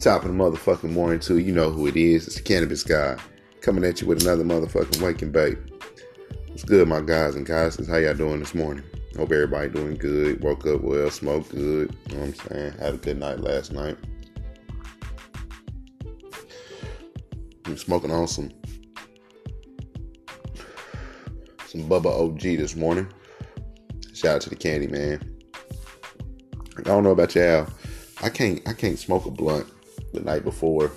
Top of the motherfucking morning, too. You know who it is. It's the cannabis guy coming at you with another motherfucking Wake N Bake. What's good, my guys and guys? How y'all doing this morning? Hope everybody doing good. Woke up well, smoked good. You know what I'm saying? Had a good night last night. I'm smoking on some some Bubba OG this morning. Shout out to the candy man. I don't know about y'all. I can't I can't smoke a blunt the night before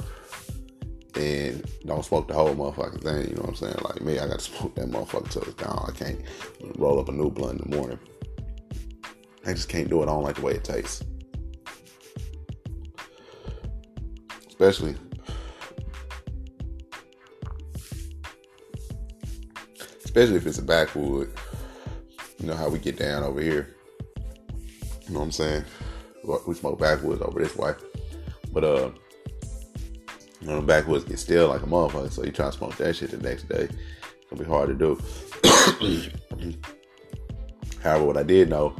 and don't smoke the whole motherfucking thing. You know what I'm saying? Like me, I got to smoke that motherfucker till it's gone. I can't roll up a new blunt in the morning. I just can't do it. I don't like the way it tastes. Especially especially if it's a backwood. You know how we get down over here. You know what I'm saying? We smoke backwoods over this way. But uh you know, the backwoods get still like a motherfucker, so you try to smoke that shit the next day. It's gonna be hard to do. However, what I did know,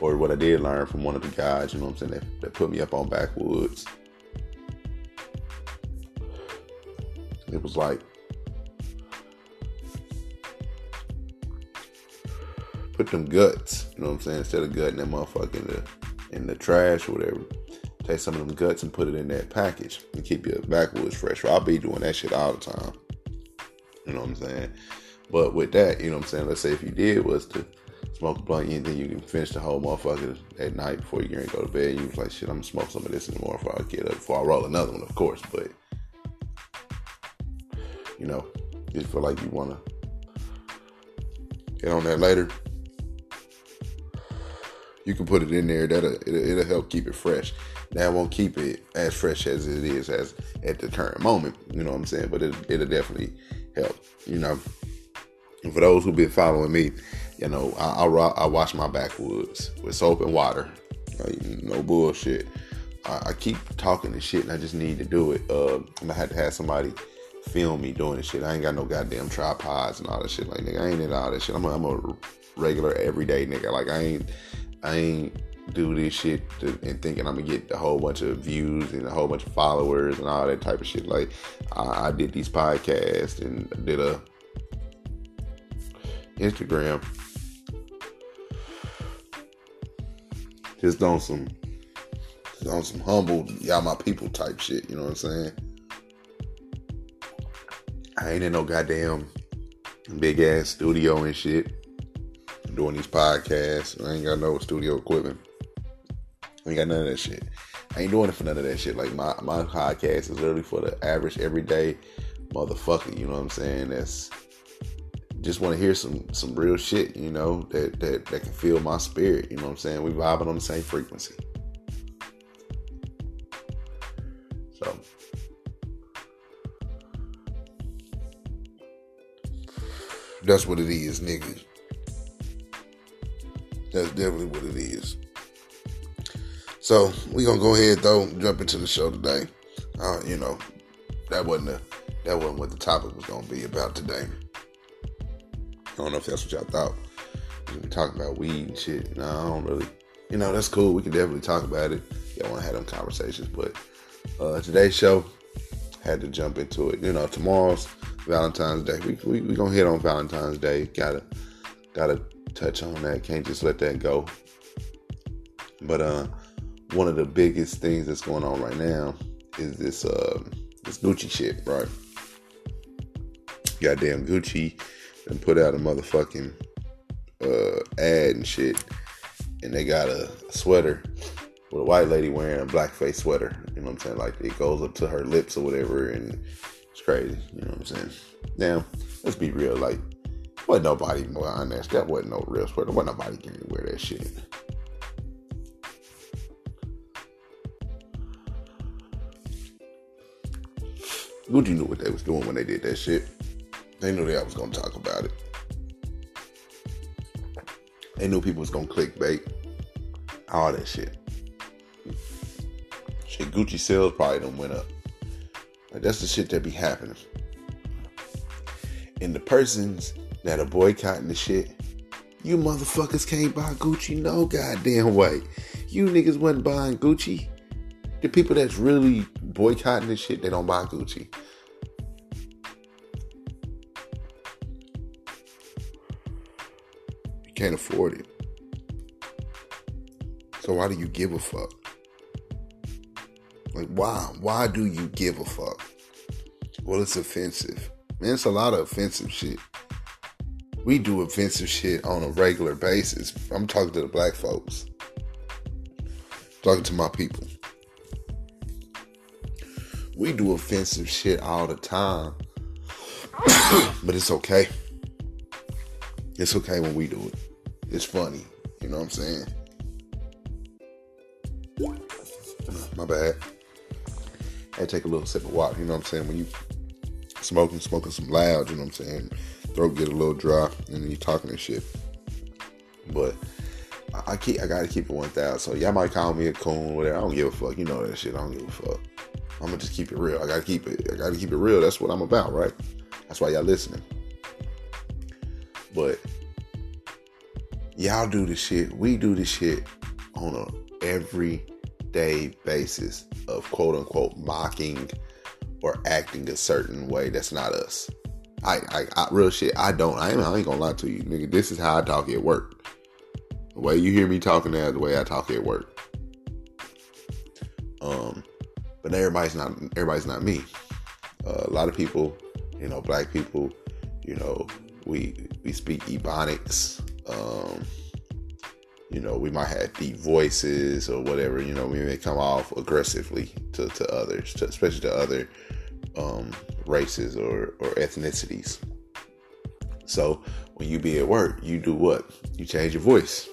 or what I did learn from one of the guys, you know what I'm saying, that, that put me up on backwoods. It was like put them guts, you know what I'm saying, instead of gutting that motherfucker in the in the trash or whatever. Take some of them guts and put it in that package and keep your backwoods fresh. I'll be doing that shit all the time. You know what I'm saying? But with that, you know what I'm saying? Let's say if you did was to smoke a blunt and then you can finish the whole motherfucker at night before you go to bed. You was like, shit, I'm gonna smoke some of this in the morning before I get up, before I roll another one, of course. But you know, just feel like you wanna get on that later you can put it in there. That'll it'll, it'll help keep it fresh. That won't keep it as fresh as it is as at the current moment. You know what I'm saying? But it, it'll definitely help. You know. And for those who've been following me, you know, I, I, I wash my backwoods with soap and water. Like, no bullshit. I, I, keep talking this shit, and I just need to do it. Uh, and I had to have somebody film me doing this shit. I ain't got no goddamn tripods and all that shit. Like, nigga, I ain't in all that shit. I'm a, I'm a regular everyday nigga. Like, I ain't I ain't do this shit to, and thinking I'm gonna get a whole bunch of views and a whole bunch of followers and all that type of shit. Like I, I did these podcasts and did a Instagram just on some just on some humble y'all my people type shit. You know what I'm saying? I ain't in no goddamn big ass studio and shit doing these podcasts. I ain't got no studio equipment. Ain't got none of that shit. I ain't doing it for none of that shit. Like my my podcast is literally for the average everyday motherfucker. You know what I'm saying? That's just want to hear some some real shit. You know that that that can feel my spirit. You know what I'm saying? We vibing on the same frequency. So. That's what it is, niggas. That's definitely what it is. So we're gonna go ahead though, jump into the show today. Uh, you know, that wasn't a, that wasn't what the topic was gonna be about today. I don't know if that's what y'all thought. We be talking about weed and shit. No, I don't really. You know, that's cool. We can definitely talk about it. Y'all want to have them conversations, but uh, today's show had to jump into it. You know, tomorrow's Valentine's Day. We we, we gonna hit on Valentine's Day. Gotta gotta touch on that. Can't just let that go. But uh, one of the biggest things that's going on right now is this uh, this Gucci shit, right? Goddamn Gucci and put out a motherfucking uh, ad and shit, and they got a sweater with a white lady wearing a blackface sweater. You know what I'm saying? Like it goes up to her lips or whatever, and it's crazy. You know what I'm saying? Now, let's be real. Like wasn't nobody buying that. That wasn't no real sweater. Wasn't nobody to wear that shit. Gucci knew what they was doing when they did that shit. They knew that I was gonna talk about it. They knew people was gonna clickbait. All that shit. Shit, Gucci sales probably don't went up. Like, that's the shit that be happening. And the persons that are boycotting the shit. You motherfuckers can't buy Gucci no goddamn way. You niggas wasn't buying Gucci. The people that's really boycotting this shit, they don't buy Gucci. You can't afford it. So why do you give a fuck? Like why? Why do you give a fuck? Well, it's offensive. Man, it's a lot of offensive shit. We do offensive shit on a regular basis. I'm talking to the black folks. Talking to my people. We do offensive shit all the time. but it's okay. It's okay when we do it. It's funny. You know what I'm saying? My bad. To take a little sip of water, you know what I'm saying? When you smoking, smoking some loud, you know what I'm saying? Throat get a little dry and then you talking and shit. But I keep I gotta keep it one thousand. So y'all might call me a coon, whatever. I don't give a fuck. You know that shit. I don't give a fuck. I'm gonna just keep it real. I gotta keep it. I gotta keep it real. That's what I'm about, right? That's why y'all listening. But y'all do this shit. We do this shit on a everyday basis of quote unquote mocking or acting a certain way that's not us. I, I, I real shit. I don't. I ain't, I ain't gonna lie to you, nigga. This is how I talk at work. The way you hear me talking now, the way I talk at work. But everybody's not. Everybody's not me. Uh, a lot of people, you know, black people, you know, we we speak ebonics. Um, you know, we might have deep voices or whatever. You know, we may come off aggressively to, to others, to, especially to other um, races or, or ethnicities. So when you be at work, you do what? You change your voice.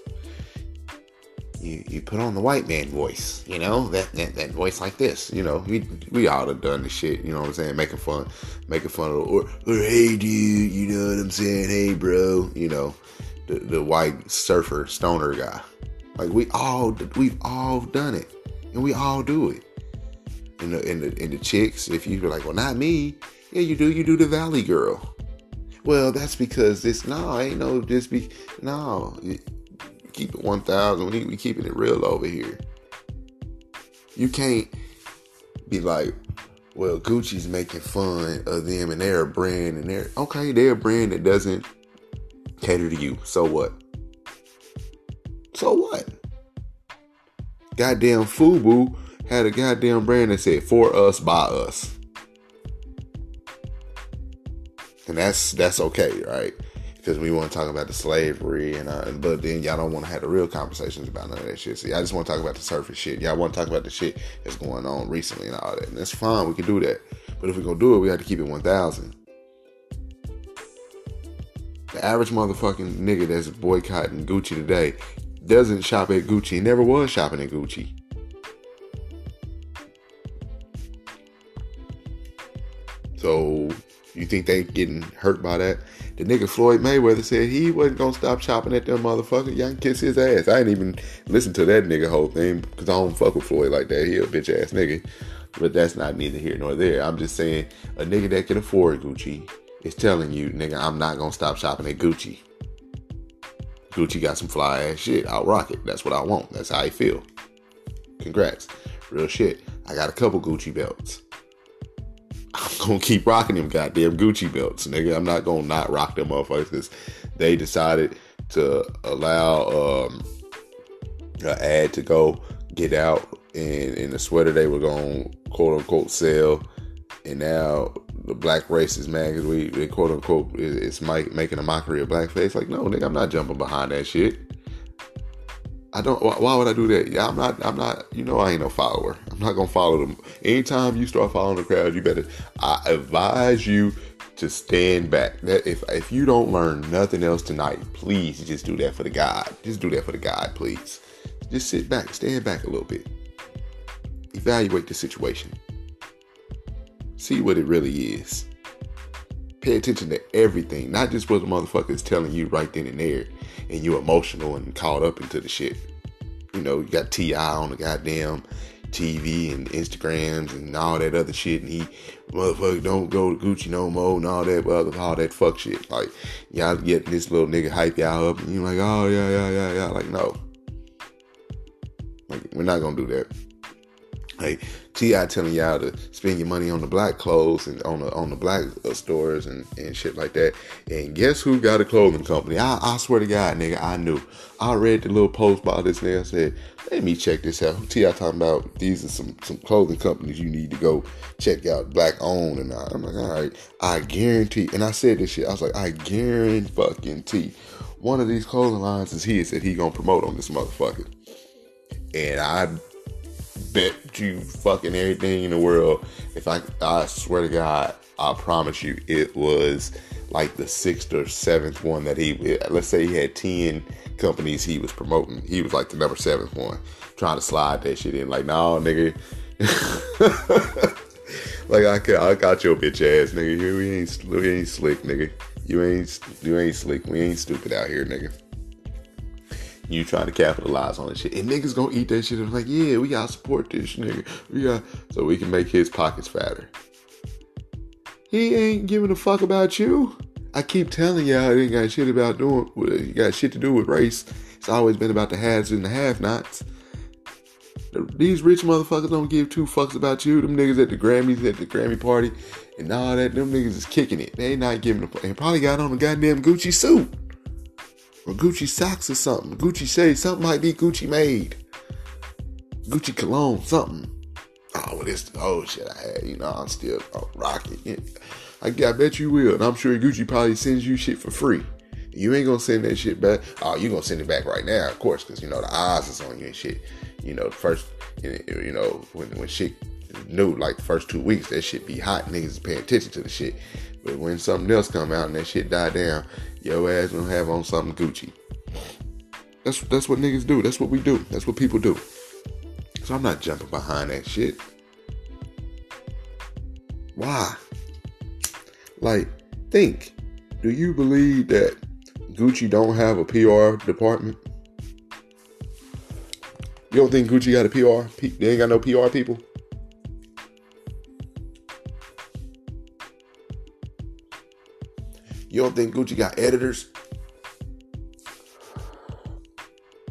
You, you put on the white man voice, you know, that, that that voice like this, you know. We we all have done the shit, you know what I'm saying, making fun, making fun of, or or hey dude, you know what I'm saying, hey bro, you know, the the white surfer stoner guy. Like we all we've all done it, and we all do it in the in the in the chicks. If you be like, well, not me. Yeah, you do. You do the Valley Girl. Well, that's because this. No, ain't no. Just be no. Keep it one thousand. We we keeping it real over here. You can't be like, well, Gucci's making fun of them and they're a brand and they're okay. They're a brand that doesn't cater to you. So what? So what? Goddamn Fubu had a goddamn brand that said "For us, by us," and that's that's okay, right? Because we want to talk about the slavery and uh, but then y'all don't want to have the real conversations about none of that shit. See, I just want to talk about the surface shit. Y'all want to talk about the shit that's going on recently and all that, and that's fine. We can do that, but if we're gonna do it, we have to keep it one thousand. The average motherfucking nigga that's boycotting Gucci today doesn't shop at Gucci. Never was shopping at Gucci. So you think they getting hurt by that? The nigga Floyd Mayweather said he wasn't gonna stop chopping at them motherfuckers. Y'all kiss his ass. I ain't even listen to that nigga whole thing because I don't fuck with Floyd like that. He a bitch ass nigga. But that's not neither here nor there. I'm just saying a nigga that can afford Gucci is telling you, nigga, I'm not gonna stop shopping at Gucci. Gucci got some fly ass shit. I'll rock it. That's what I want. That's how I feel. Congrats. Real shit. I got a couple Gucci belts. I'm gonna keep rocking them goddamn Gucci belts, nigga. I'm not gonna not rock them motherfuckers because they decided to allow um, an ad to go get out and in the sweater they were gonna quote unquote sell, and now the black race is mad because we, we quote unquote it's Mike making a mockery of blackface. Like, no, nigga, I'm not jumping behind that shit. I don't. Why would I do that? Yeah, I'm not. I'm not. You know, I ain't no follower. I'm not gonna follow them. Anytime you start following the crowd, you better. I advise you to stand back. That if if you don't learn nothing else tonight, please just do that for the God. Just do that for the God, please. Just sit back, stand back a little bit. Evaluate the situation. See what it really is. Pay attention to everything, not just what the motherfucker is telling you right then and there, and you're emotional and caught up into the shit. You know, you got T.I. on the goddamn TV and Instagrams and all that other shit, and he motherfucker don't go to Gucci no more and all that other all that fuck shit. Like y'all getting this little nigga hype y'all up, and you're like, oh yeah, yeah, yeah, yeah. Like no, like we're not gonna do that. Like T.I. telling y'all to spend your money on the black clothes and on the on the black uh, stores and, and shit like that. And guess who got a clothing company? I, I swear to God, nigga, I knew. I read the little post by this nigga. I said, let me check this out. T.I. talking about these are some some clothing companies you need to go check out, black owned. And I, I'm like, all right, I guarantee. And I said this shit. I was like, I guarantee fucking t. one of these clothing lines is his that he gonna promote on this motherfucker. And I bet you fucking everything in the world. If I, I swear to God, I promise you, it was like the sixth or seventh one that he. Let's say he had ten companies he was promoting. He was like the number seventh one, trying to slide that shit in. Like, no, nigga. like I, I got your bitch ass, nigga. Here We ain't, we ain't slick, nigga. You ain't, you ain't slick. We ain't stupid out here, nigga you trying to capitalize on this shit. And niggas gonna eat that shit and I'm like, yeah, we gotta support this nigga. We got so we can make his pockets fatter. He ain't giving a fuck about you. I keep telling y'all it ain't got shit about doing you got shit to do with race. It's always been about the haves and the have nots. These rich motherfuckers don't give two fucks about you. Them niggas at the Grammys, at the Grammy party, and all that, them niggas is kicking it. They ain't not giving a fuck. They probably got on a goddamn Gucci suit or Gucci socks or something. Gucci say something might be Gucci made. Gucci cologne, something. Oh, well, this oh shit I had. You know, I'm still oh, rocking. it. I, I bet you will, and I'm sure Gucci probably sends you shit for free. You ain't gonna send that shit back. Oh, you gonna send it back right now, of course, because you know the eyes is on you and shit. You know, first, you know, when when shit new, like the first two weeks, that shit be hot. Niggas paying attention to the shit. But when something else come out and that shit die down, your ass gonna have on something Gucci. That's that's what niggas do. That's what we do. That's what people do. So I'm not jumping behind that shit. Why? Like, think. Do you believe that Gucci don't have a PR department? You don't think Gucci got a PR? They ain't got no PR people? You don't think Gucci got editors?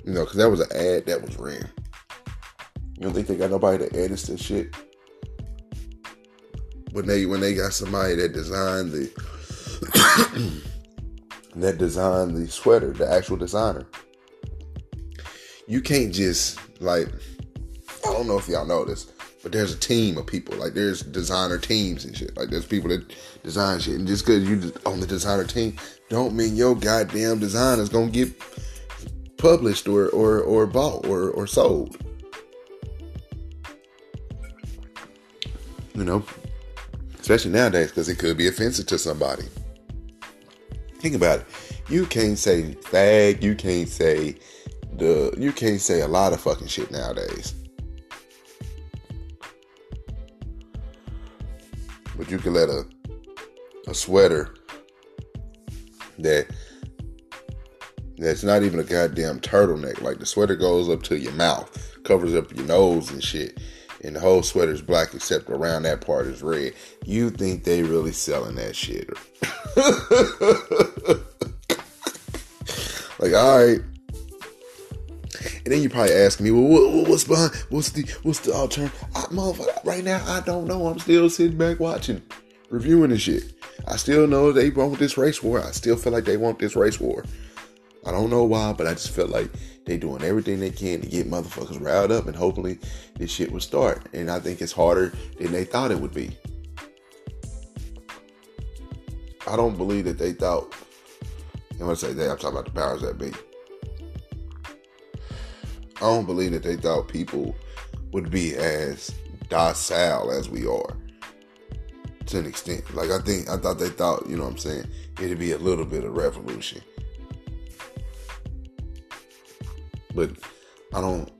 You know, because that was an ad that was ran. You don't think they got nobody that edits and shit? When they when they got somebody that designed the that designed the sweater, the actual designer. You can't just like I don't know if y'all know this, but there's a team of people. Like there's designer teams and shit. Like there's people that design shit, and just because you on the designer team, don't mean your goddamn design is gonna get published or or or bought or or sold. You know, especially nowadays because it could be offensive to somebody. Think about it. You can't say fag. You can't say the. You can't say a lot of fucking shit nowadays. You can let a a sweater that that's not even a goddamn turtleneck. Like the sweater goes up to your mouth, covers up your nose and shit. And the whole sweater is black except around that part is red. You think they really selling that shit? like, all right. Then you probably ask me, well, what, what's behind? What's the what's the alternative? motherfucker, right now I don't know. I'm still sitting back watching, reviewing the shit. I still know they want this race war. I still feel like they want this race war. I don't know why, but I just feel like they doing everything they can to get motherfuckers riled up, and hopefully this shit will start. And I think it's harder than they thought it would be. I don't believe that they thought. I'm gonna say they. I'm talking about the powers that be. I don't believe that they thought people would be as docile as we are to an extent. Like I think I thought they thought, you know what I'm saying, it'd be a little bit of revolution. But I don't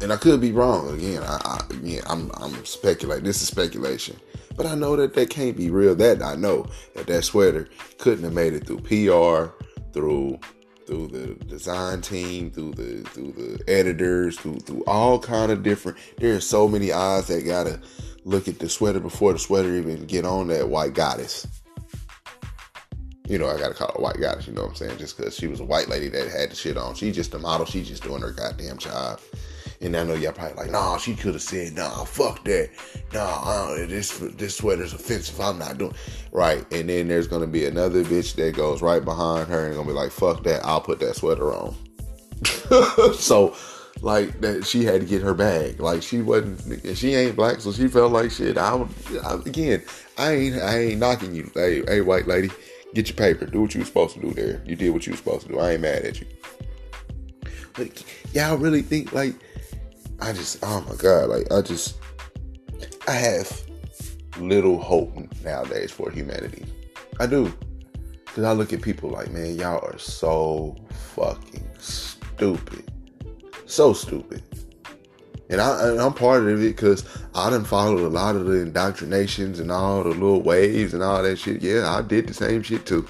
and I could be wrong again. I, I again I'm I'm speculating. This is speculation. But I know that that can't be real. That I know that that sweater couldn't have made it through PR, through through the design team, through the through the editors, through through all kind of different. There's so many eyes that gotta look at the sweater before the sweater even get on that white goddess. You know, I gotta call her white goddess. You know what I'm saying? Just because she was a white lady that had the shit on. She just a model. She just doing her goddamn job. And I know y'all probably like, nah, she could have said, nah, fuck that. Nah, this this sweater's offensive. I'm not doing right. And then there's gonna be another bitch that goes right behind her and gonna be like, fuck that. I'll put that sweater on. so like that she had to get her bag. Like she wasn't she ain't black, so she felt like shit. I would I, again, I ain't I ain't knocking you. Hey, hey white lady, get your paper. Do what you were supposed to do there. You did what you were supposed to do. I ain't mad at you. But y'all really think like I just, oh my God, like I just, I have little hope nowadays for humanity. I do. Because I look at people like, man, y'all are so fucking stupid. So stupid. And, I, and I'm part of it because I done followed a lot of the indoctrinations and all the little waves and all that shit. Yeah, I did the same shit too.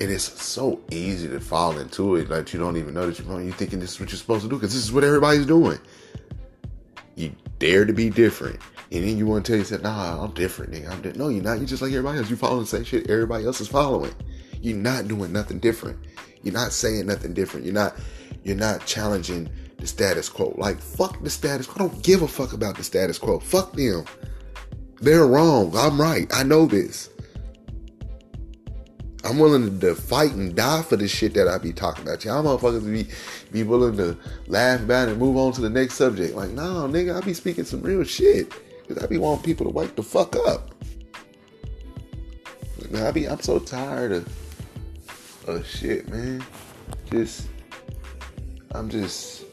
And it's so easy to fall into it that you don't even know that you're wrong. You're thinking this is what you're supposed to do because this is what everybody's doing. You dare to be different. And then you want to tell yourself, nah, I'm different, nigga. I'm di-. No, you're not. You're just like everybody else. You following the same shit everybody else is following. You're not doing nothing different. You're not saying nothing different. You're not you're not challenging the status quo. Like fuck the status quo. I don't give a fuck about the status quo. Fuck them. They're wrong. I'm right. I know this. I'm willing to fight and die for this shit that I be talking about. Y'all motherfuckers be be willing to laugh about it and move on to the next subject. Like, no, nigga, I be speaking some real shit. Cause I be wanting people to wake the fuck up. I be I'm so tired of of shit, man. Just I'm just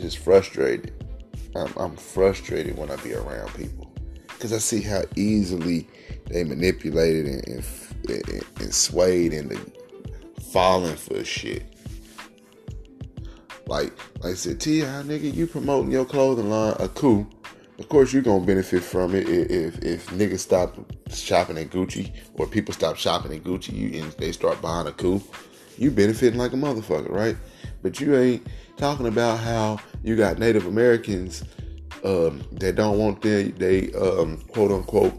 just frustrated. I'm, I'm frustrated when I be around people because I see how easily they manipulated and, and and, and swayed into falling for shit. Like, like I said, T.I. nigga, you promoting your clothing line, Akoo. Of course, you're gonna benefit from it if if niggas stop shopping at Gucci or people stop shopping at Gucci you, and they start buying Akoo. You benefiting like a motherfucker, right? But you ain't talking about how you got Native Americans um, that don't want their they um, quote unquote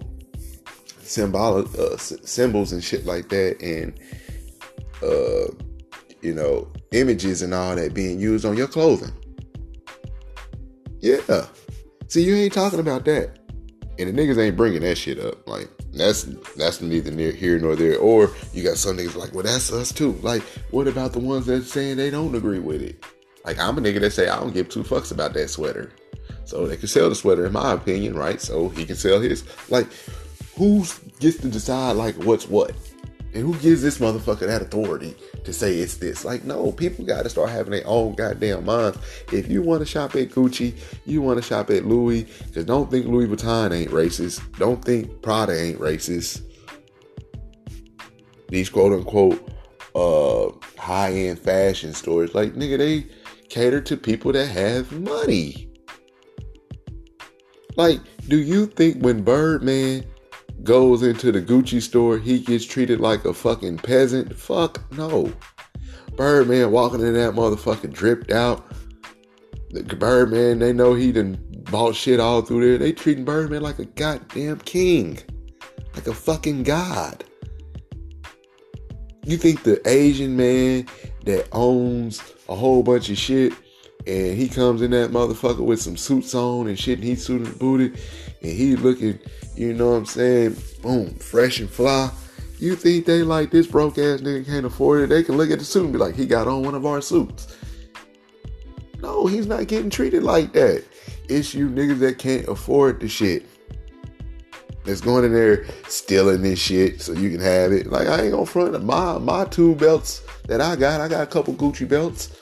symbolic uh, symbols and shit like that, and uh, you know images and all that being used on your clothing. Yeah, see, you ain't talking about that, and the niggas ain't bringing that shit up. Like that's that's neither near here nor there. Or you got some niggas like, well, that's us too. Like, what about the ones that saying they don't agree with it? Like, I'm a nigga that say I don't give two fucks about that sweater. So they can sell the sweater, in my opinion, right? So he can sell his. Like, who gets to decide like what's what? And who gives this motherfucker that authority to say it's this? Like, no, people got to start having their own goddamn minds. If you want to shop at Gucci, you want to shop at Louis, because don't think Louis Vuitton ain't racist. Don't think Prada ain't racist. These quote unquote uh, high end fashion stores, like, nigga, they cater to people that have money. Like, do you think when Birdman goes into the Gucci store, he gets treated like a fucking peasant. Fuck no. Birdman walking in that motherfucker dripped out. The Birdman, they know he done bought shit all through there. They treating Birdman like a goddamn king. Like a fucking god. You think the Asian man that owns a whole bunch of shit and he comes in that motherfucker with some suits on and shit and he's suited and booted and he looking, you know what I'm saying, boom, fresh and fly. You think they like this broke ass nigga can't afford it? They can look at the suit and be like, he got on one of our suits. No, he's not getting treated like that. It's you niggas that can't afford the shit. That's going in there stealing this shit so you can have it. Like I ain't gonna front my my two belts that I got. I got a couple Gucci belts,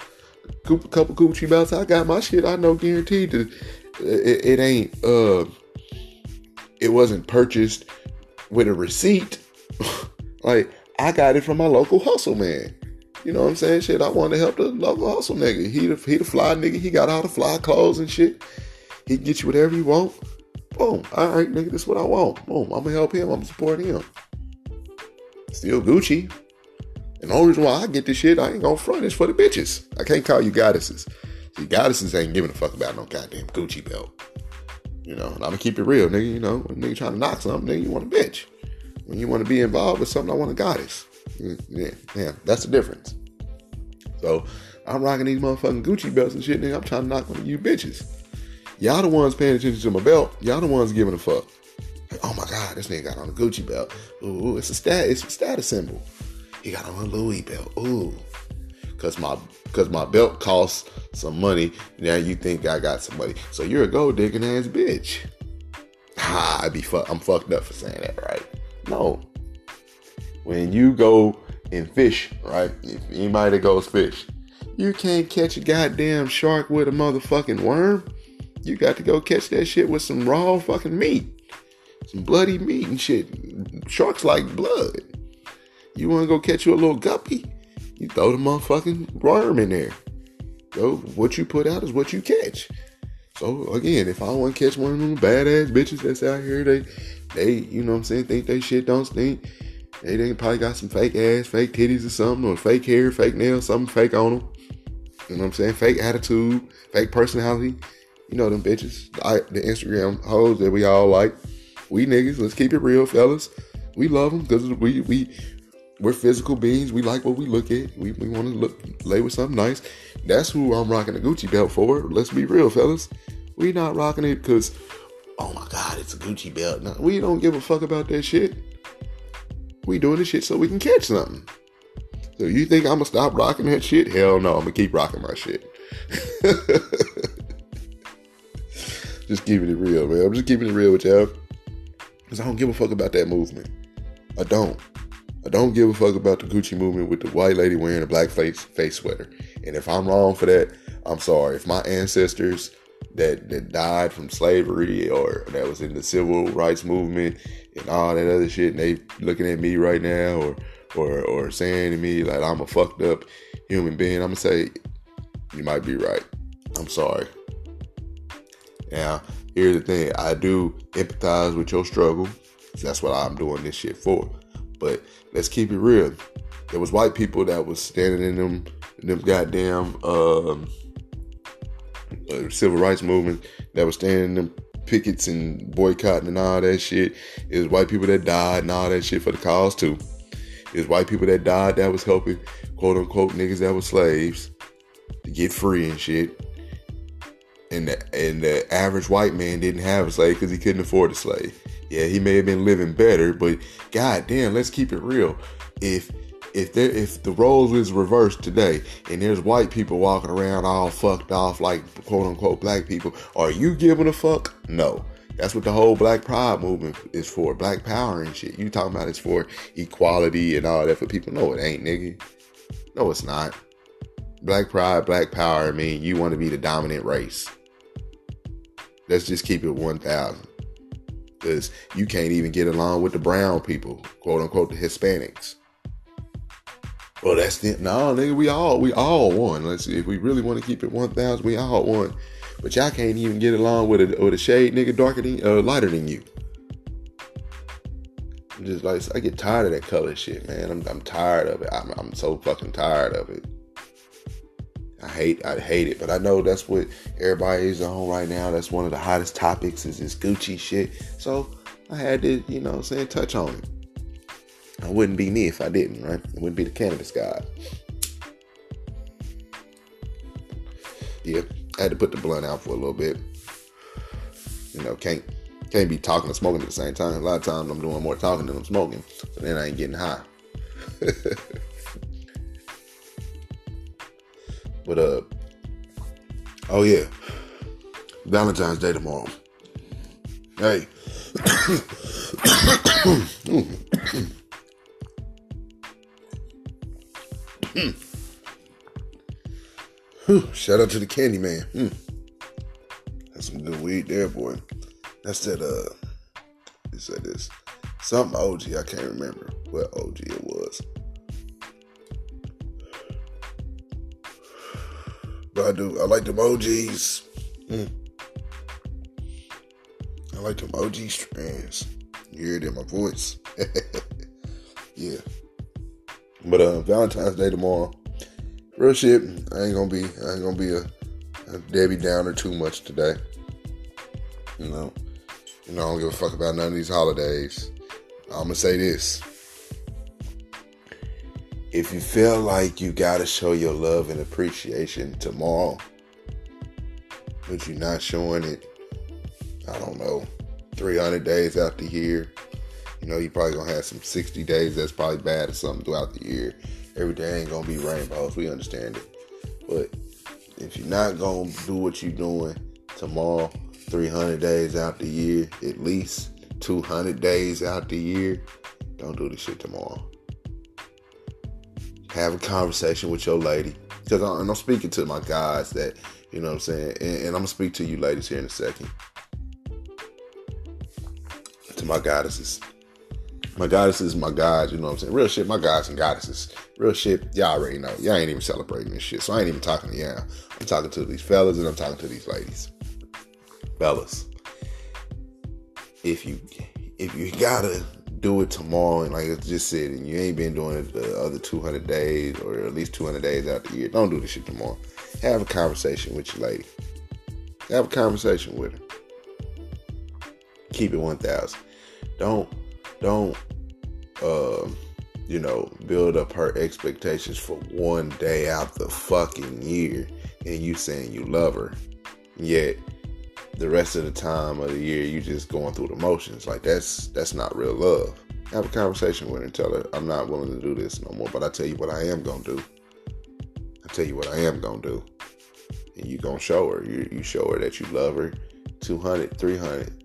a couple Gucci belts. I got my shit. I know guaranteed that it, it ain't uh it wasn't purchased with a receipt. like I got it from my local hustle man. You know what I'm saying? Shit, I want to help the local hustle nigga. He the he the fly nigga. He got all the fly clothes and shit. He can get you whatever you want. Boom. All right, nigga, this is what I want. Boom. I'm gonna help him. I'm supporting him. Still Gucci. And the only reason why I get this shit, I ain't gonna front is for the bitches. I can't call you goddesses. See, goddesses ain't giving a fuck about no goddamn Gucci belt. You know, and I'm gonna keep it real, nigga. You know, when nigga trying to knock something, nigga, you want a bitch. When you want to be involved with something, I want a goddess. Mm, yeah, yeah, that's the difference. So I'm rocking these motherfucking Gucci belts and shit, nigga. I'm trying to knock one of you bitches. Y'all the ones paying attention to my belt. Y'all the ones giving a fuck. Like, oh my god, this nigga got on a Gucci belt. Ooh, it's a stat, it's a status symbol. He got on a Louis belt. Ooh. Cause my cause my belt costs some money. Now you think I got some money. So you're a gold digging ass bitch. Ha, I be fuck I'm fucked up for saying that, right? No. When you go and fish, right? If anybody that goes fish, you can't catch a goddamn shark with a motherfucking worm. You got to go catch that shit with some raw fucking meat. Some bloody meat and shit. Sharks like blood. You wanna go catch you a little guppy? You throw the motherfucking worm in there. So what you put out is what you catch. So again, if I want to catch one of them badass bitches that's out here, they they, you know what I'm saying, think they shit don't stink. They, they probably got some fake ass, fake titties or something, or fake hair, fake nails, something fake on them. You know what I'm saying? Fake attitude, fake personality. You know them bitches. The Instagram hoes that we all like. We niggas, let's keep it real, fellas. We love them because we we we're physical beings. We like what we look at. We, we want to look lay with something nice. That's who I'm rocking a Gucci belt for. Let's be real, fellas. We not rocking it because, oh my God, it's a Gucci belt. No, we don't give a fuck about that shit. We doing this shit so we can catch something. So you think I'm gonna stop rocking that shit? Hell no, I'm gonna keep rocking my shit. just keeping it real, man. I'm just keeping it real with y'all. Cause I don't give a fuck about that movement. I don't. I don't give a fuck about the Gucci movement with the white lady wearing a black face face sweater. And if I'm wrong for that, I'm sorry. If my ancestors that that died from slavery or that was in the civil rights movement and all that other shit, and they looking at me right now or or or saying to me like I'm a fucked up human being, I'm gonna say you might be right. I'm sorry. Now, here's the thing: I do empathize with your struggle. That's what I'm doing this shit for. But let's keep it real. There was white people that was standing in them, in them goddamn um, uh, civil rights movement that was standing in them pickets and boycotting and all that shit. It was white people that died and all that shit for the cause too. It was white people that died that was helping quote unquote niggas that were slaves to get free and shit. And the, and the average white man didn't have a slave because he couldn't afford a slave. Yeah, he may have been living better, but god damn, let's keep it real. If if there if the roles is reversed today and there's white people walking around all fucked off like quote unquote black people, are you giving a fuck? No. That's what the whole black pride movement is for. Black power and shit. You talking about it's for equality and all that for people. No, it ain't, nigga. No, it's not. Black pride, black power I mean you want to be the dominant race. Let's just keep it 1000 because you can't even get along with the brown people, quote unquote, the Hispanics. Well, that's the no, nigga. We all we all won. Let's see if we really want to keep it one thousand. We all won, but y'all can't even get along with a with a shade nigga darker than uh, lighter than you. I'm just like I get tired of that color shit, man. I'm I'm tired of it. I'm I'm so fucking tired of it. I hate I hate it, but I know that's what everybody's on right now. That's one of the hottest topics is this Gucci shit. So I had to, you know, saying touch on it. I wouldn't be me if I didn't, right? It wouldn't be the cannabis guy. Yeah, I had to put the blunt out for a little bit. You know, can't can't be talking and smoking at the same time. A lot of times I'm doing more talking than I'm smoking, so then I ain't getting high. But uh, oh yeah, Valentine's Day tomorrow. Hey. Shout out to the candy man. Mm. That's some good weed there, boy. That's that uh he said this. Something OG, I can't remember what OG it was. But I do. I like the OGs. Mm. I like the OG strands. You hear it in my voice. yeah. But uh, Valentine's Day tomorrow. Real shit. I ain't gonna be. I ain't gonna be a, a Debbie Downer too much today. You know. You know. I don't give a fuck about none of these holidays. I'm gonna say this. If you feel like you gotta show your love and appreciation tomorrow, but you're not showing it, I don't know, 300 days out the year, you know, you probably gonna have some 60 days that's probably bad or something throughout the year. Every day ain't gonna be rainbows. We understand it. But if you're not gonna do what you're doing tomorrow, 300 days out the year, at least 200 days out the year, don't do this shit tomorrow. Have a conversation with your lady. Because I'm, speaking to my guys that, you know what I'm saying? And, and I'm gonna speak to you ladies here in a second. To my goddesses my goddesses, my gods, you know what I'm saying? Real shit, my gods and goddesses. Real shit, y'all already know. Y'all ain't even celebrating this shit. So I ain't even talking to y'all. I'm talking to these fellas and I'm talking to these ladies. Fellas. If you if you gotta do it tomorrow and like I just said, and you ain't been doing it the other 200 days or at least 200 days out the year, don't do this shit tomorrow. Have a conversation with your lady. Have a conversation with her. Keep it 1,000. Don't don't uh, you know build up her expectations for one day out the fucking year and you saying you love her yet the rest of the time of the year you just going through the motions. Like that's that's not real love. Have a conversation with her and tell her i'm not willing to do this no more but i tell you what i am gonna do. I tell you what i am gonna do. And you gonna show her. You, you show her that you love her 200 300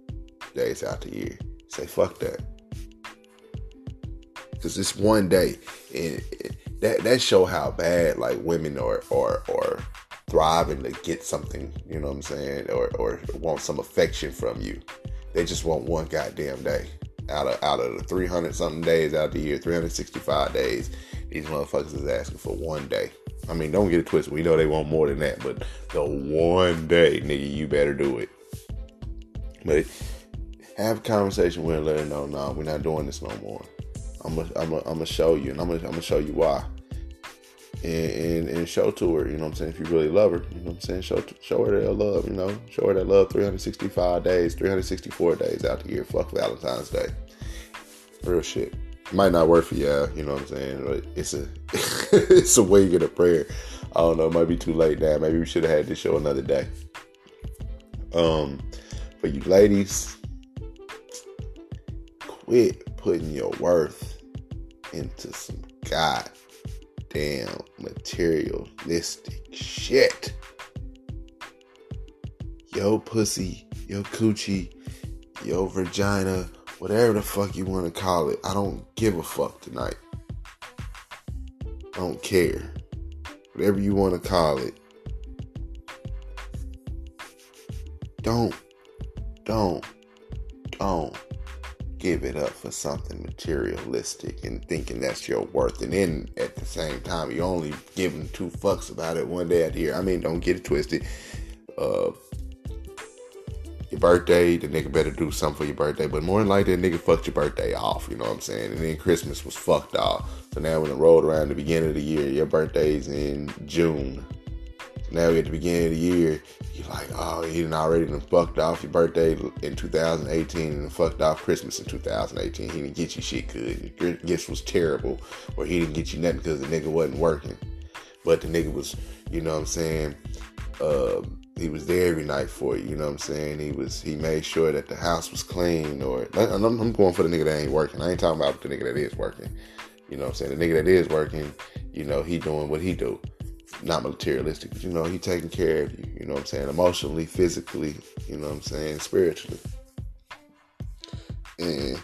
days out the year. Say fuck that. Because it's one day, and that that show how bad like women are are are thriving to get something. You know what I'm saying? Or or want some affection from you. They just want one goddamn day out of out of the 300 something days out of the year, 365 days. These motherfuckers is asking for one day. I mean, don't get it twisted. We know they want more than that, but the one day, nigga, you better do it. But have a conversation with her, let her know, no, we're not doing this no more. I'm gonna I'm gonna I'm show you, and I'm gonna I'm show you why. And, and, and show to her, you know what I'm saying? If you really love her, you know what I'm saying? Show show her that love, you know? Show her that love 365 days, 364 days out the year. Fuck Valentine's Day. Real shit. Might not work for y'all, you know what I'm saying? But it's a it's a way you get a prayer. I don't know, it might be too late now. Maybe we should have had this show another day. Um, for you ladies, quit putting your worth into some goddamn materialistic shit. Yo pussy, yo coochie, yo vagina, whatever the fuck you want to call it. I don't give a fuck tonight. I don't care. Whatever you want to call it. Don't, don't, don't give it up for something materialistic and thinking that's your worth. And then at the same time, you only giving two fucks about it one day out here. I mean, don't get it twisted. Uh, your birthday, the nigga better do something for your birthday. But more than likely, the nigga fucked your birthday off. You know what I'm saying? And then Christmas was fucked off. So now when it rolled around the beginning of the year, your birthday's in June now at the beginning of the year, you're like, oh, he done already done fucked off your birthday in 2018 and fucked off Christmas in 2018. He didn't get you shit good. Your gifts was terrible, or he didn't get you nothing because the nigga wasn't working. But the nigga was, you know what I'm saying, uh, he was there every night for you, you know what I'm saying? He was, he made sure that the house was clean, or I'm, I'm going for the nigga that ain't working. I ain't talking about the nigga that is working. You know what I'm saying? The nigga that is working, you know, he doing what he do not materialistic, but you know, he taking care of you, you know what I'm saying, emotionally, physically, you know what I'm saying, spiritually. And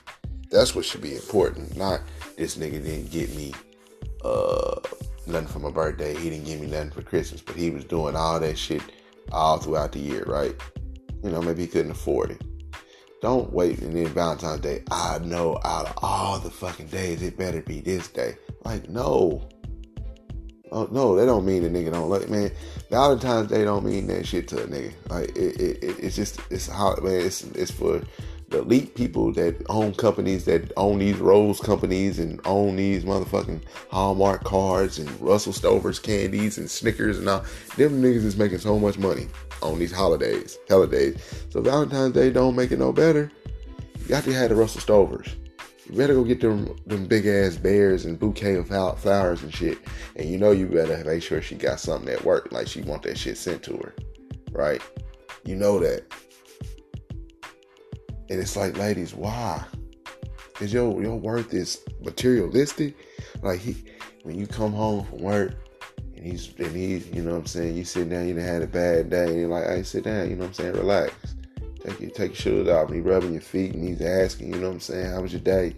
that's what should be important. Not this nigga didn't get me uh nothing for my birthday, he didn't give me nothing for Christmas, but he was doing all that shit all throughout the year, right? You know, maybe he couldn't afford it. Don't wait and then Valentine's Day, I know out of all the fucking days, it better be this day. Like, no. Oh no, that don't mean the nigga don't like man. Valentine's Day don't mean that shit to a nigga. Like it, it, it it's just it's how man. It's it's for the elite people that own companies that own these Rose companies and own these motherfucking Hallmark cards and Russell Stover's candies and Snickers and all. Them niggas is making so much money on these holidays, holidays. So Valentine's Day don't make it no better. You got to have the Russell Stovers. You better go get them them big ass bears and bouquet of flowers and shit. And you know you better make sure she got something at work, like she want that shit sent to her, right? You know that. And it's like, ladies, why? Cause your your worth is materialistic. Like he, when you come home from work, and he's and he's, you know what I'm saying, you sit down, you done had a bad day, and you're like, hey, sit down, you know what I'm saying, relax. Take your take your shoes off, and he's rubbing your feet, and he's asking, you know what I'm saying, how was your day?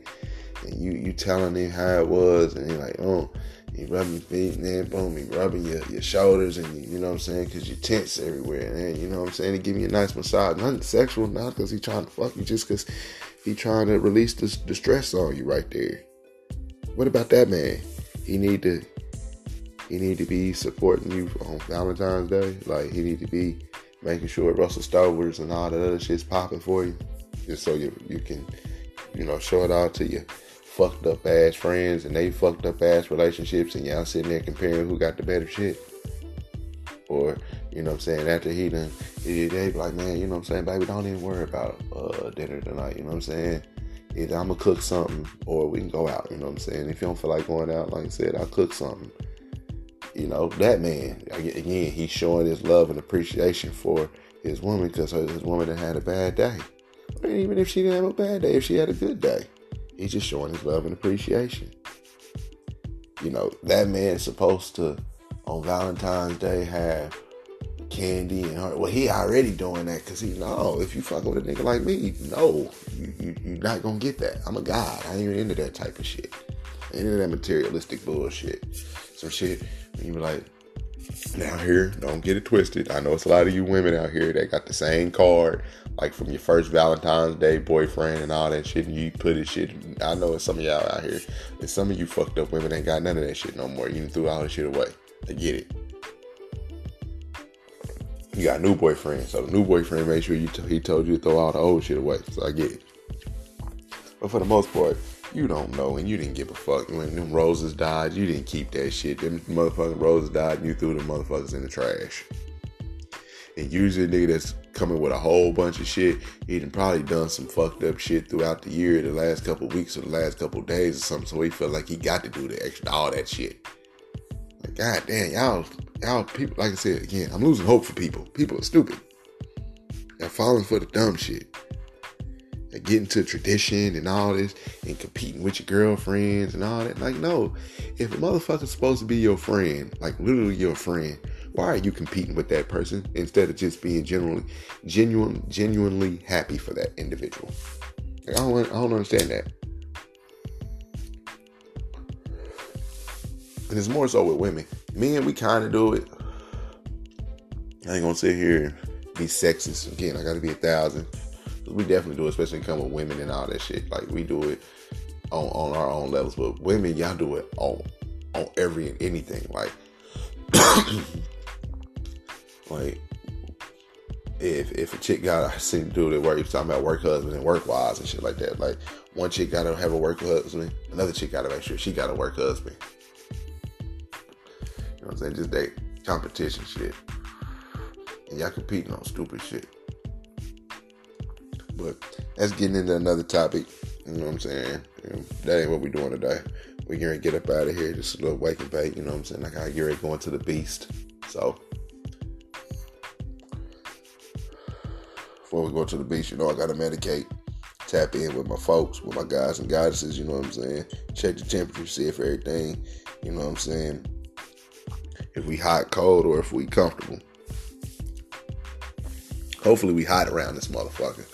And you you telling him how it was, and he's like, oh, he rubbing your feet, and then boom, he rubbing your, your shoulders, and you, you know what I'm saying, because you're tense everywhere, and you know what I'm saying, he give you a nice massage, nothing sexual, not because he's trying to fuck you, just because he trying to release the, the stress on you right there. What about that man? He need to he need to be supporting you on Valentine's Day. Like he need to be making sure Russell Stovers and all that other shit's popping for you, just so you you can you know show it out to your fucked up ass friends and they fucked up ass relationships, and y'all sitting there comparing who got the better shit. Or you know what I'm saying after he done they be like man you know what I'm saying baby don't even worry about uh, dinner tonight you know what I'm saying? Either I'm gonna cook something or we can go out you know what I'm saying? If you don't feel like going out like I said I'll cook something you know, that man, again, he's showing his love and appreciation for his woman because his woman had, had a bad day. Even if she didn't have a bad day, if she had a good day, he's just showing his love and appreciation. You know, that man's supposed to, on Valentine's Day, have candy and. Well, he already doing that because he know if you fuck with a nigga like me, no, you, you, you're not gonna get that. I'm a god. I ain't even into that type of shit. Into that materialistic bullshit. Some shit you be like, now here, don't get it twisted. I know it's a lot of you women out here that got the same card, like from your first Valentine's Day boyfriend and all that shit, and you put it shit. I know it's some of y'all out here, and some of you fucked up women ain't got none of that shit no more. You threw all the shit away. I get it. You got new boyfriend, so the new boyfriend made sure you t- he told you to throw all the old shit away. So I get it. But for the most part, you don't know and you didn't give a fuck. When them roses died, you didn't keep that shit. Them motherfucking roses died and you threw the motherfuckers in the trash. And usually a nigga that's coming with a whole bunch of shit, he done probably done some fucked up shit throughout the year, the last couple weeks or the last couple days or something. So he felt like he got to do the extra all that shit. Like, god damn, y'all y'all people like I said again, I'm losing hope for people. People are stupid. They're falling for the dumb shit getting to tradition and all this and competing with your girlfriends and all that. Like, no, if a motherfucker's supposed to be your friend, like literally your friend, why are you competing with that person instead of just being genuinely, genuine, genuinely happy for that individual? Like, I don't, I don't understand that. And it's more so with women. Men, we kind of do it. I ain't gonna sit here and be sexist again. I gotta be a thousand we definitely do, it, especially come with women and all that shit. Like we do it on on our own levels, but women, y'all do it on on every and anything. Like like if if a chick got I seen dude at work, talking about work husband and work wives and shit like that. Like one chick gotta have a work husband, another chick gotta make sure she got a work husband. You know what I'm saying? Just that competition shit. And y'all competing on stupid shit. But that's getting into another topic. You know what I'm saying? You know, that ain't what we're doing today. We're gonna get up out of here, just a little wake and bake. You know what I'm saying? Like I get ready going to the beast. So before we go to the beast, you know I gotta medicate. Tap in with my folks, with my guys and goddesses. You know what I'm saying? Check the temperature, see if everything. You know what I'm saying? If we hot, cold, or if we comfortable. Hopefully we hot around this motherfucker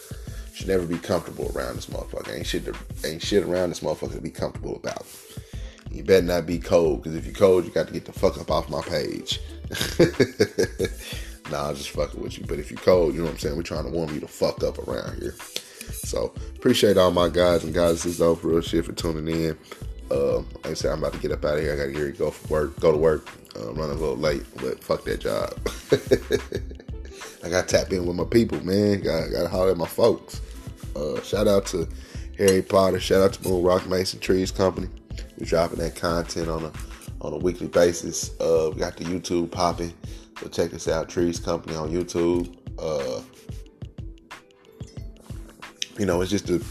should never be comfortable around this motherfucker. Ain't shit, to, ain't shit around this motherfucker to be comfortable about. You better not be cold, because if you're cold, you got to get the fuck up off my page. nah, I'm just fucking with you. But if you're cold, you know what I'm saying? We're trying to warm you the fuck up around here. So appreciate all my guys and guys. This is all for real shit for tuning in. Uh, like I said, I'm about to get up out of here. I gotta get to go for work, go to work. Uh, running a little late, but fuck that job. I got to tap in with my people, man. Got got to holler at my folks. Uh, shout out to Harry Potter. Shout out to Moon Rock Mason Trees Company. We're dropping that content on a on a weekly basis. Uh, we got the YouTube popping. So check us out, Trees Company on YouTube. Uh, you know, it's just a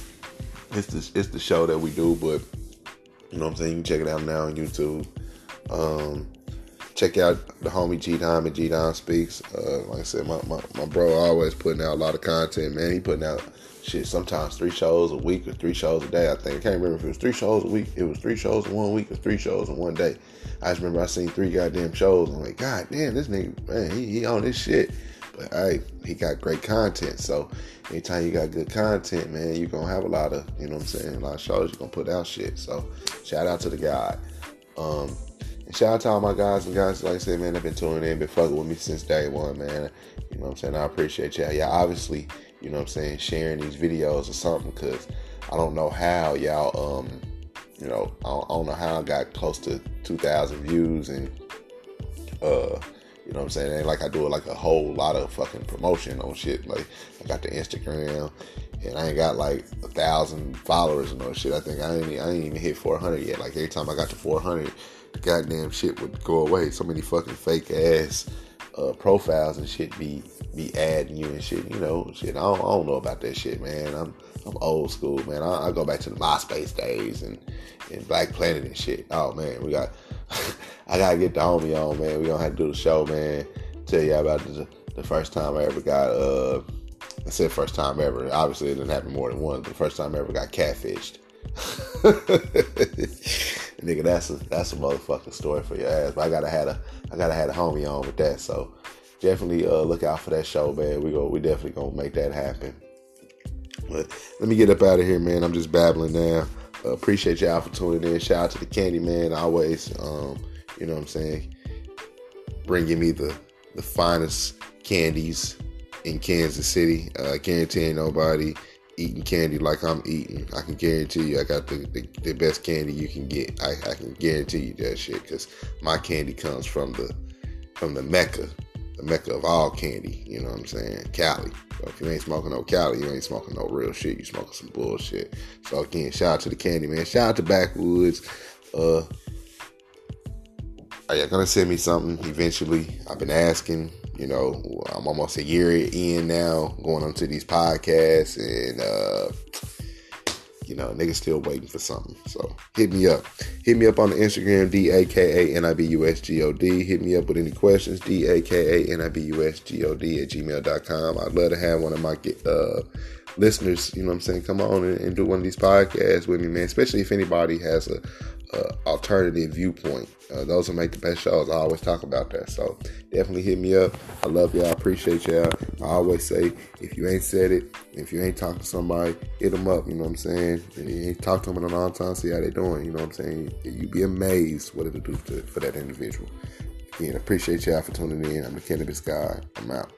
it's the it's the show that we do, but you know what I'm saying. You check it out now on YouTube. Um, check out the homie G Dime and G Dime Speaks. Uh, like I said, my, my, my bro always putting out a lot of content, man. He putting out shit sometimes three shows a week or three shows a day. I think I can't remember if it was three shows a week. It was three shows in one week or three shows in one day. I just remember I seen three goddamn shows. I'm like, God damn, this nigga, man, he, he on this shit. But hey, he got great content. So anytime you got good content, man, you're gonna have a lot of, you know what I'm saying, a lot of shows you're gonna put out shit. So shout out to the guy. Um, and shout out to all my guys and guys, like I said, man, they've been tuning in, been fucking with me since day one, man. You know what I'm saying? I appreciate y'all. Yeah, obviously, you know what I'm saying, sharing these videos or something, because I don't know how y'all, um, you know, I don't, I don't know how I got close to 2,000 views and, uh, you know what I'm saying? It ain't like I do like a whole lot of fucking promotion on shit. Like I got the Instagram, and I ain't got like a thousand followers and no shit. I think I ain't I ain't even hit 400 yet. Like every time I got to 400, the goddamn shit would go away. So many fucking fake ass uh, profiles and shit be be adding you and shit. You know, shit. I don't, I don't know about that shit, man. I'm I'm old school, man. I, I go back to the MySpace days and and Black Planet and shit. Oh man, we got. I gotta get the homie on, man. We gonna have to do the show, man. Tell y'all about the, the first time I ever got. uh I said first time ever. Obviously, it didn't happen more than once. The first time I ever got catfished. Nigga, that's a that's a motherfucking story for your ass. But I gotta have a I gotta have a homie on with that. So definitely uh, look out for that show, man. We go we definitely gonna make that happen. But let me get up out of here, man. I'm just babbling now. Uh, appreciate y'all for tuning in. Shout out to the Candy Man, always. Um, you know what I'm saying? Bringing me the the finest candies in Kansas City. Uh, guarantee nobody eating candy like I'm eating. I can guarantee you, I got the, the, the best candy you can get. I, I can guarantee you that shit because my candy comes from the from the mecca, the mecca of all candy. You know what I'm saying? Cali. So if you ain't smoking no Cali, you ain't smoking no real shit. You smoking some bullshit. So again, shout out to the candy man. Shout out to Backwoods. Uh, are you gonna send me something eventually? I've been asking. You know, I'm almost a year in now, going on to these podcasts, and uh, you know, niggas still waiting for something. So hit me up. Hit me up on the Instagram, D A K A N I B U S G O D. Hit me up with any questions, D A K A N I B U S G O D at gmail.com. I'd love to have one of my uh, listeners, you know what I'm saying, come on and, and, do one of these podcasts with me, man. Especially if anybody has a, a alternative viewpoint. Uh, those will make the best shows. I always talk about that. So definitely hit me up. I love y'all. I appreciate y'all. I always say if you ain't said it, if you ain't talked to somebody, hit them up. You know what I'm saying? And you ain't talked to them in a long time. See how they doing. You know what I'm saying? You'd be amazed what it'll do to, for that individual. Again, appreciate y'all for tuning in. I'm the cannabis guy. I'm out.